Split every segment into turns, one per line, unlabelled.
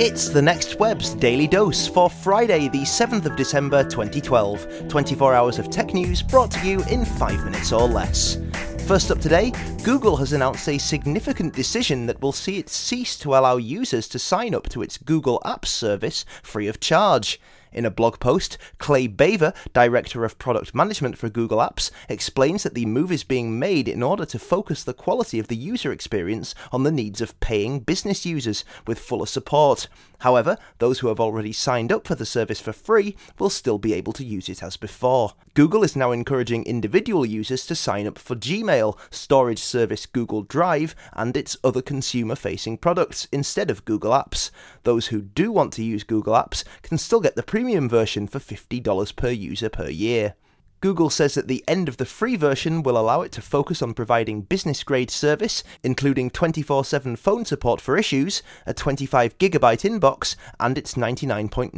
It's the Next Web's daily dose for Friday, the 7th of December 2012. 24 hours of tech news brought to you in 5 minutes or less. First up today, Google has announced a significant decision that will see it cease to allow users to sign up to its Google Apps service free of charge. In a blog post, Clay Bavor, Director of Product Management for Google Apps, explains that the move is being made in order to focus the quality of the user experience on the needs of paying business users with fuller support. However, those who have already signed up for the service for free will still be able to use it as before. Google is now encouraging individual users to sign up for Gmail, storage service Google Drive, and its other consumer facing products instead of Google Apps. Those who do want to use Google Apps can still get the premium version for $50 per user per year. Google says that the end of the free version will allow it to focus on providing business grade service, including 24 7 phone support for issues, a 25 gigabyte inbox, and its 99.9%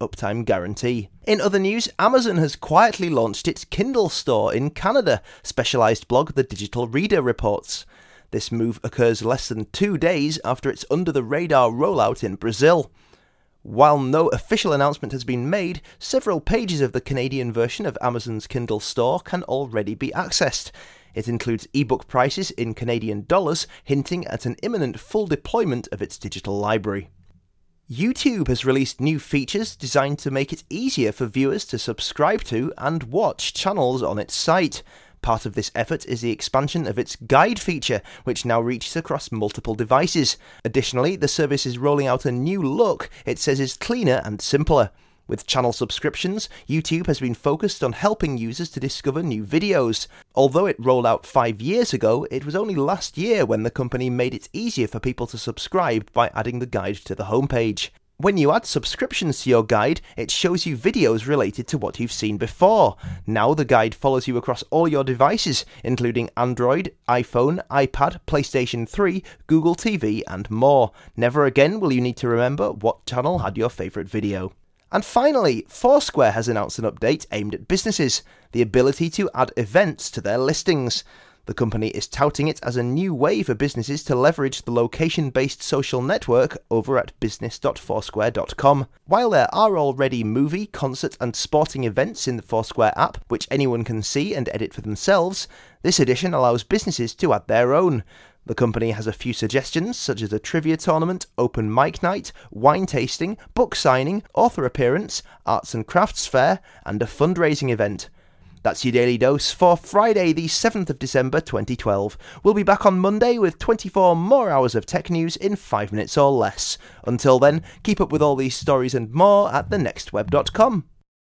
uptime guarantee. In other news, Amazon has quietly launched its Kindle store in Canada, specialized blog The Digital Reader reports. This move occurs less than two days after its under the radar rollout in Brazil. While no official announcement has been made, several pages of the Canadian version of Amazon's Kindle store can already be accessed. It includes ebook prices in Canadian dollars, hinting at an imminent full deployment of its digital library. YouTube has released new features designed to make it easier for viewers to subscribe to and watch channels on its site. Part of this effort is the expansion of its guide feature, which now reaches across multiple devices. Additionally, the service is rolling out a new look it says is cleaner and simpler. With channel subscriptions, YouTube has been focused on helping users to discover new videos. Although it rolled out five years ago, it was only last year when the company made it easier for people to subscribe by adding the guide to the homepage. When you add subscriptions to your guide, it shows you videos related to what you've seen before. Now the guide follows you across all your devices, including Android, iPhone, iPad, PlayStation 3, Google TV, and more. Never again will you need to remember what channel had your favourite video. And finally, Foursquare has announced an update aimed at businesses the ability to add events to their listings. The company is touting it as a new way for businesses to leverage the location based social network over at business.foursquare.com. While there are already movie, concert, and sporting events in the Foursquare app, which anyone can see and edit for themselves, this edition allows businesses to add their own. The company has a few suggestions, such as a trivia tournament, open mic night, wine tasting, book signing, author appearance, arts and crafts fair, and a fundraising event. That's your daily dose for Friday, the 7th of December 2012. We'll be back on Monday with 24 more hours of tech news in 5 minutes or less. Until then, keep up with all these stories and more at thenextweb.com.